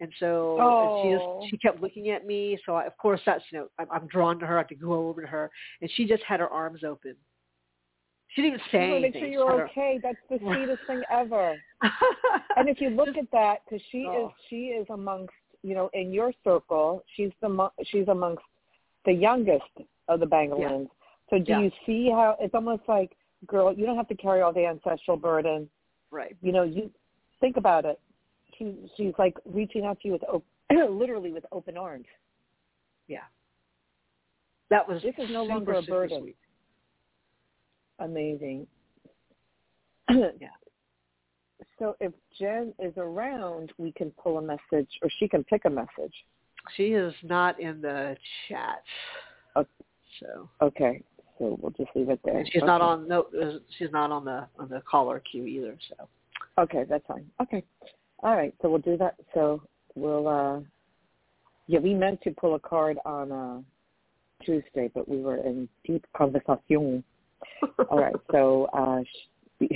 And so oh. she just oh. she kept looking at me. So I, of course that's you know I'm, I'm drawn to her. I have to go over to her. And she just had her arms open. She didn't even say you anything make sure you're okay. That's the *laughs* sweetest thing ever. *laughs* And if you look at that because she oh. is she is amongst you know in your circle she's the she's amongst the youngest of the Banguilans. Yeah. So do yeah. you see how it's almost like, girl, you don't have to carry all the ancestral burden. Right. You know, you think about it. She she's like reaching out to you with op- *clears throat* literally with open arms. Yeah. That was this is no super, longer a burden. Sweet. Amazing. *clears throat* yeah. So if Jen is around, we can pull a message, or she can pick a message. She is not in the chat. Okay. So okay, so we'll just leave it there. And she's okay. not on no. She's not on the on the caller queue either. So. Okay, that's fine. Okay, all right. So we'll do that. So we'll. uh Yeah, we meant to pull a card on uh Tuesday, but we were in deep conversation. *laughs* all right, so uh we,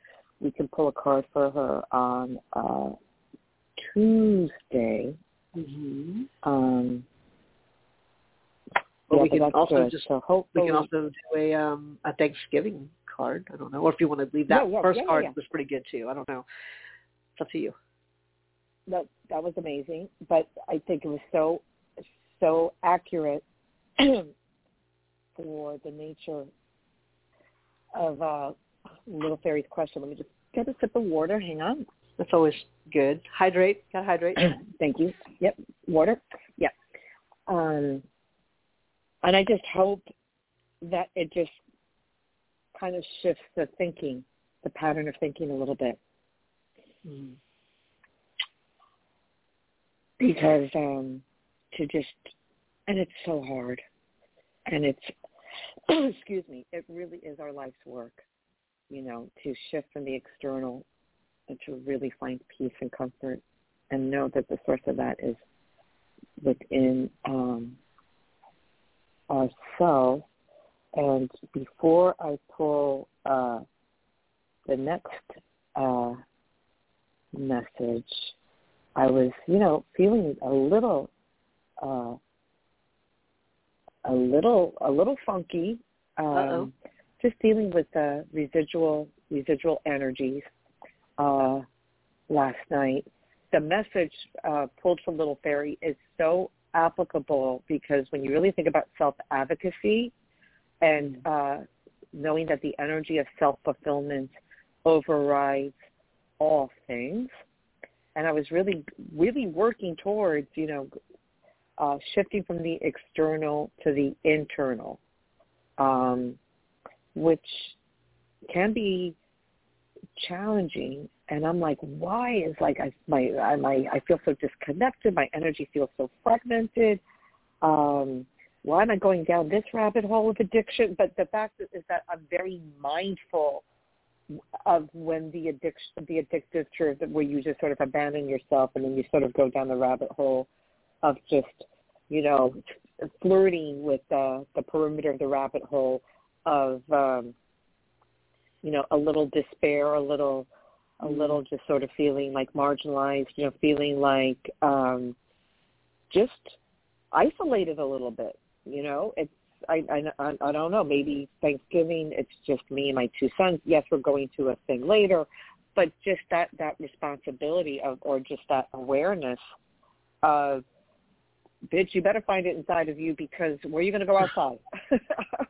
*laughs* we can pull a card for her on uh Tuesday. Mm-hmm. Um, but yeah, we can also good. just so hopefully, we can also do a um a Thanksgiving card. I don't know, or if you want to leave that yeah, yeah, first card was pretty good too. I don't know. It's up to you. That that was amazing, but I think it was so so accurate *clears throat* for the nature of uh, Little Fairy's question. Let me just get a sip of water. Hang on. That's always good. Hydrate. Got to hydrate. *clears throat* Thank you. Yep. Water. Yep. Um, and I just hope that it just kind of shifts the thinking, the pattern of thinking a little bit. Mm. Because um, to just, and it's so hard. And it's, *clears throat* excuse me, it really is our life's work, you know, to shift from the external and to really find peace and comfort and know that the source of that is within um, ourselves. And before I pull uh, the next uh, message, I was, you know, feeling a little, uh, a little, a little funky. Um, just dealing with the residual, residual energies uh, last night. The message uh, pulled from Little Fairy is so applicable because when you really think about self-advocacy and uh, knowing that the energy of self-fulfillment overrides all things, and I was really, really working towards, you know, uh, shifting from the external to the internal, um, which can be challenging and I'm like, why is like I my I my I feel so disconnected. My energy feels so fragmented. Um, why am I going down this rabbit hole of addiction? But the fact is that I'm very mindful of when the addiction, the addictive truth, where you just sort of abandon yourself and then you sort of go down the rabbit hole of just, you know, flirting with the the perimeter of the rabbit hole of, um, you know, a little despair, a little a little just sort of feeling like marginalized, you know, feeling like um just isolated a little bit, you know. It's I I I don't know, maybe Thanksgiving it's just me and my two sons. Yes, we're going to a thing later, but just that that responsibility of or just that awareness of bitch, you better find it inside of you because where are you going to go *laughs* outside? *laughs*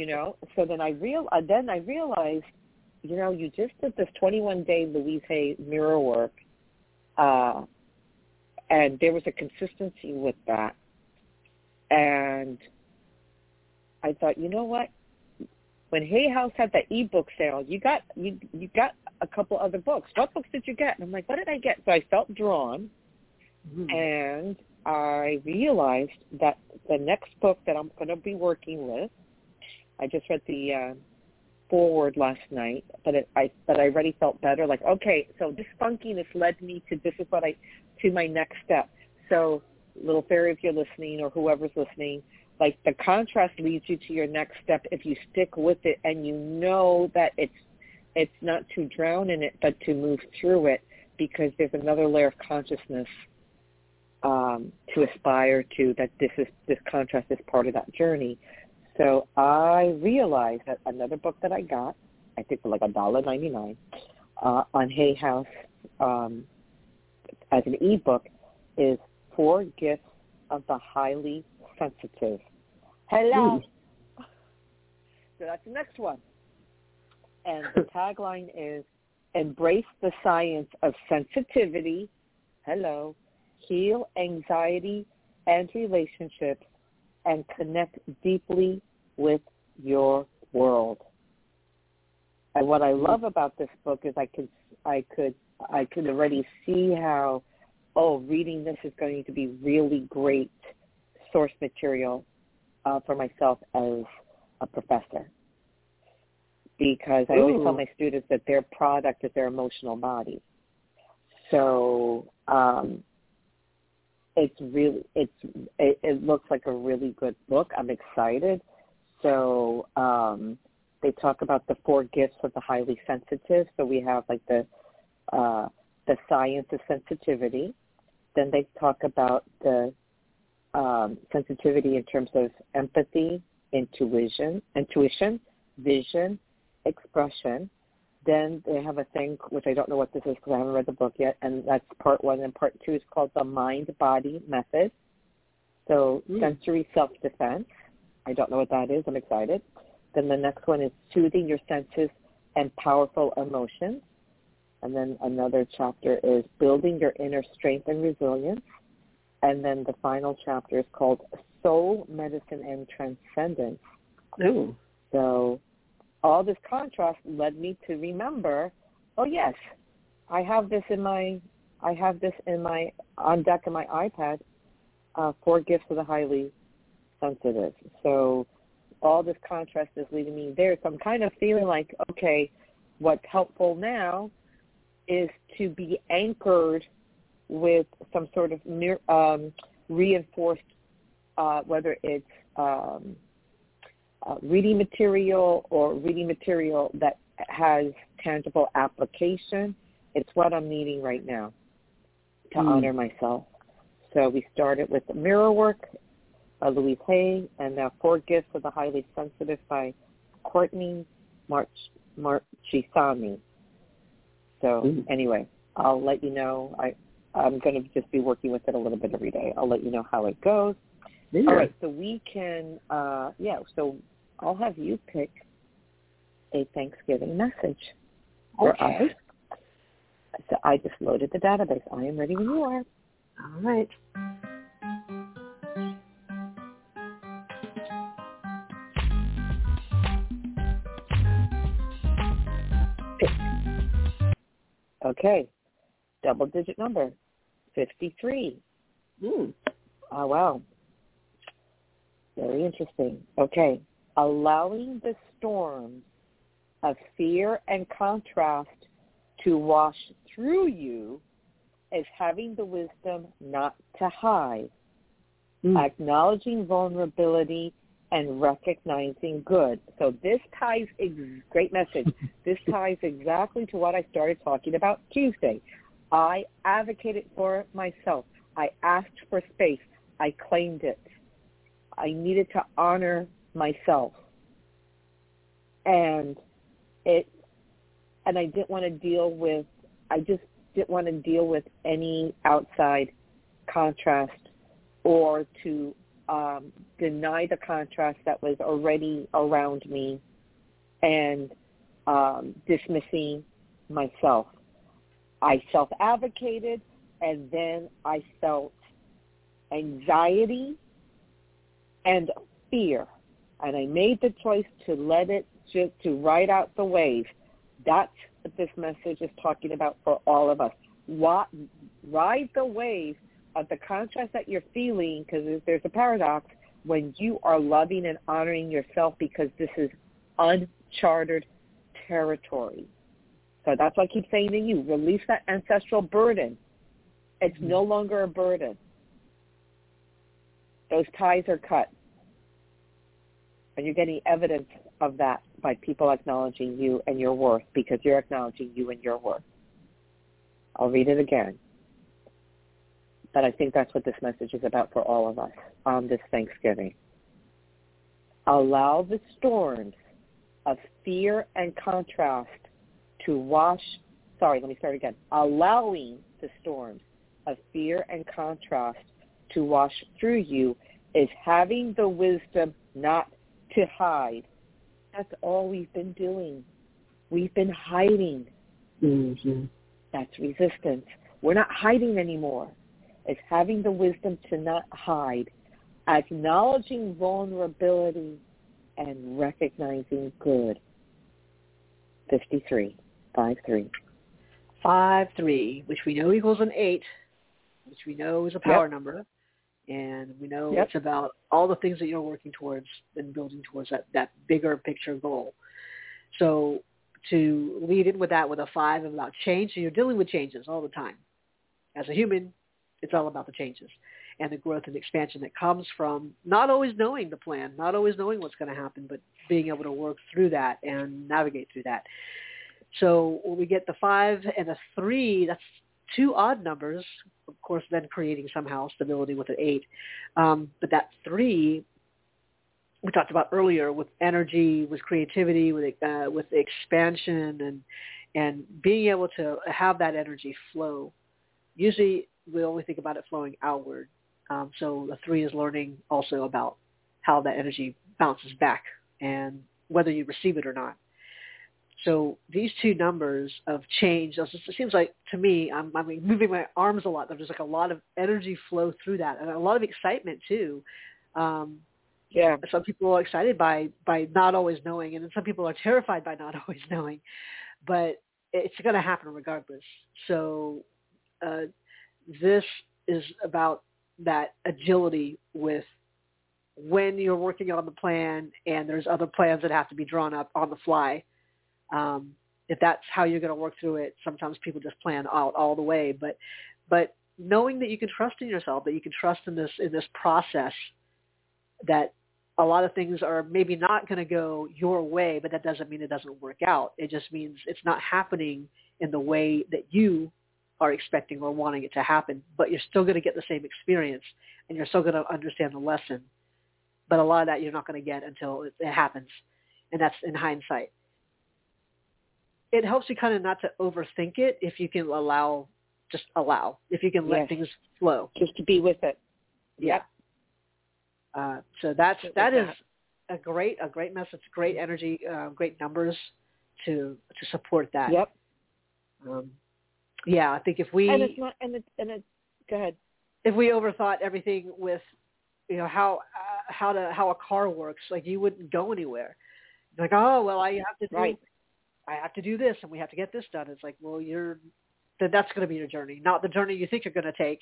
you know. So then I real uh, then I realized you know, you just did this 21 day Louise Hay mirror work, uh, and there was a consistency with that. And I thought, you know what? When Hay House had that ebook sale, you got you you got a couple other books. What books did you get? And I'm like, what did I get? So I felt drawn, mm-hmm. and I realized that the next book that I'm going to be working with, I just read the uh, foreword last night, but it, I but I already felt better. Like okay, so this funkiness led me to this is what I to my next step. So little fairy, if you're listening or whoever's listening, like the contrast leads you to your next step if you stick with it and you know that it's it's not to drown in it, but to move through it because there's another layer of consciousness um, to aspire to that this is this contrast is part of that journey. So I realized that another book that I got, I think for like a dollar ninety nine, uh, on Hay House um, as an ebook, is Four Gifts of the Highly Sensitive. Hello. Mm. *laughs* So that's the next one. And the *laughs* tagline is Embrace the Science of Sensitivity. Hello. Heal anxiety and relationships and connect deeply with your world. And what I love about this book is I could I could I could already see how oh reading this is going to be really great source material uh, for myself as a professor because I Ooh. always tell my students that their product is their emotional body. So um, it's really it's it, it looks like a really good book. I'm excited. So um, they talk about the four gifts of the highly sensitive. So we have like the uh, the science of sensitivity. Then they talk about the um, sensitivity in terms of empathy, intuition, intuition, vision, expression. Then they have a thing which I don't know what this is because I haven't read the book yet, and that's part one. And part two is called the mind-body method. So mm. sensory self-defense. I don't know what that is. I'm excited. Then the next one is soothing your senses and powerful emotions. And then another chapter is building your inner strength and resilience. And then the final chapter is called Soul Medicine and Transcendence. Ooh. So all this contrast led me to remember, oh yes, I have this in my, I have this in my, on deck in my iPad, uh, Four Gifts of the Highly Sensitive. So all this contrast is leading me there. So I'm kind of feeling like, okay, what's helpful now is to be anchored with some sort of um, reinforced, uh, whether it's um, uh, reading material or reading material that has tangible application. It's what I'm needing right now to mm. honor myself. So we started with the mirror work by Louise Hay and now Four Gifts of the Highly Sensitive by Courtney March Marchesani. So mm. anyway, I'll let you know. I I'm going to just be working with it a little bit every day. I'll let you know how it goes. Yeah. All right, so we can, uh, yeah, so I'll have you pick a Thanksgiving message for okay. us. So I just loaded the database. I am ready when you are. All right. Okay. Double digit number. 53. Mm. Oh, wow. Very interesting. Okay allowing the storms of fear and contrast to wash through you is having the wisdom not to hide, mm. acknowledging vulnerability and recognizing good. So this ties, great message, *laughs* this ties exactly to what I started talking about Tuesday. I advocated for myself. I asked for space. I claimed it. I needed to honor myself. And it and I didn't want to deal with I just didn't want to deal with any outside contrast or to um, deny the contrast that was already around me and um, dismissing myself. I self-advocated and then I felt anxiety and fear and I made the choice to let it just to ride out the wave. That's what this message is talking about for all of us. Ride the wave of the contrast that you're feeling because there's a paradox when you are loving and honoring yourself because this is uncharted territory. So that's why I keep saying to you, release that ancestral burden. It's mm-hmm. no longer a burden. Those ties are cut and you're getting evidence of that by people acknowledging you and your worth because you're acknowledging you and your worth. I'll read it again. But I think that's what this message is about for all of us on this Thanksgiving. Allow the storms of fear and contrast to wash, sorry, let me start again. Allowing the storms of fear and contrast to wash through you is having the wisdom not to hide. That's all we've been doing. We've been hiding. Mm-hmm. That's resistance. We're not hiding anymore. It's having the wisdom to not hide, acknowledging vulnerability, and recognizing good. 53, 5, 3. 5, 3, which we know equals an 8, which we know is a power yep. number. And we know yep. it's about all the things that you're working towards and building towards that, that bigger picture goal. So to lead in with that with a 5 about change, so you're dealing with changes all the time. As a human, it's all about the changes and the growth and expansion that comes from not always knowing the plan, not always knowing what's going to happen, but being able to work through that and navigate through that. So when we get the five and a three, that's two odd numbers, of course, then creating somehow stability with an eight. Um, but that three, we talked about earlier, with energy, with creativity, with uh, with expansion, and and being able to have that energy flow. Usually, we only think about it flowing outward. Um, so the three is learning also about how that energy bounces back and whether you receive it or not. So these two numbers of change, it seems like to me, I'm, I'm moving my arms a lot. There's like a lot of energy flow through that and a lot of excitement too. Um, yeah. Some people are excited by, by not always knowing and then some people are terrified by not *laughs* always knowing, but it's going to happen regardless. So uh, this is about that agility with when you're working on the plan and there's other plans that have to be drawn up on the fly. Um, if that's how you're going to work through it, sometimes people just plan out all the way. But but knowing that you can trust in yourself, that you can trust in this in this process, that a lot of things are maybe not going to go your way, but that doesn't mean it doesn't work out. It just means it's not happening in the way that you are expecting or wanting it to happen, but you're still going to get the same experience and you're still going to understand the lesson. But a lot of that you're not going to get until it, it happens, and that's in hindsight. It helps you kind of not to overthink it if you can allow, just allow, if you can let yes. things flow. Just to be with it. Yeah. Uh, so that's that is a great a great message, great energy, uh, great numbers to to support that. Yep. Um, yeah, I think if we and it's not and it's and it's go ahead. If we overthought everything with, you know how uh, how to how a car works, like you wouldn't go anywhere. Like oh well, I have to do right. I have to do this and we have to get this done. It's like well you're then that's going to be your journey, not the journey you think you're going to take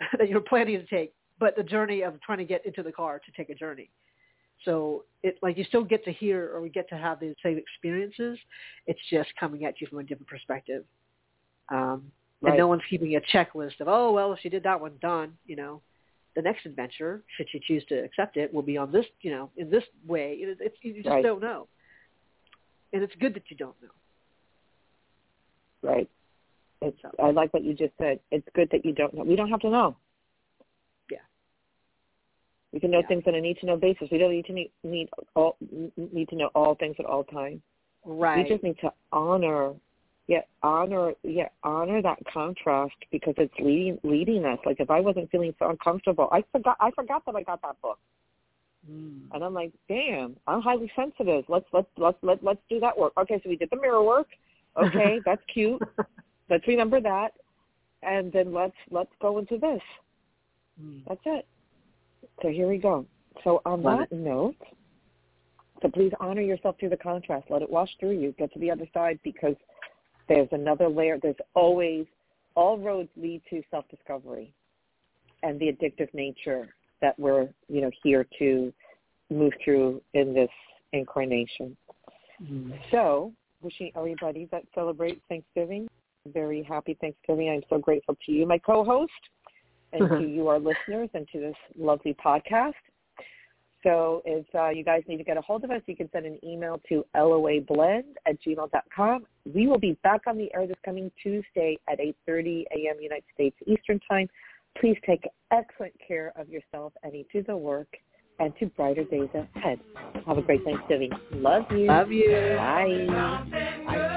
*laughs* that you're planning to take, but the journey of trying to get into the car to take a journey. So it like you still get to hear or we get to have the same experiences. It's just coming at you from a different perspective. Um, right. and no one's keeping a checklist of, oh, well, if she did that one, done. You know, the next adventure, should she choose to accept it, will be on this, you know, in this way. It, it's, you just right. don't know. And it's good that you don't know. Right. It's, I like what you just said. It's good that you don't know. We don't have to know. Yeah. We can know yeah. things on a need to know basis. We don't need to need, need all need to know all things at all times. Right. We just need to honor yeah, honor yeah, honor that contrast because it's leading leading us. Like if I wasn't feeling so uncomfortable, I forgot I forgot that I got that book. Mm. And I'm like, damn, I'm highly sensitive. Let's let's let's let let's do that work. Okay, so we did the mirror work. Okay, *laughs* that's cute. let's remember that, and then let's let's go into this. Mm. That's it. So here we go. So on Love that it. note, so please honor yourself through the contrast. Let it wash through you. Get to the other side because there's another layer. There's always all roads lead to self-discovery and the addictive nature that we're you know here to move through in this incarnation. Mm. So, wishing everybody that celebrates Thanksgiving very happy Thanksgiving. I'm so grateful to you, my co-host, and to you, our listeners, and to this lovely podcast. So if uh, you guys need to get a hold of us, you can send an email to loablend at gmail.com. We will be back on the air this coming Tuesday at 8.30 a.m. United States Eastern Time. Please take excellent care of yourself and each of the work and to brighter days ahead. Have a great Thanksgiving. Love you. Love you. Bye.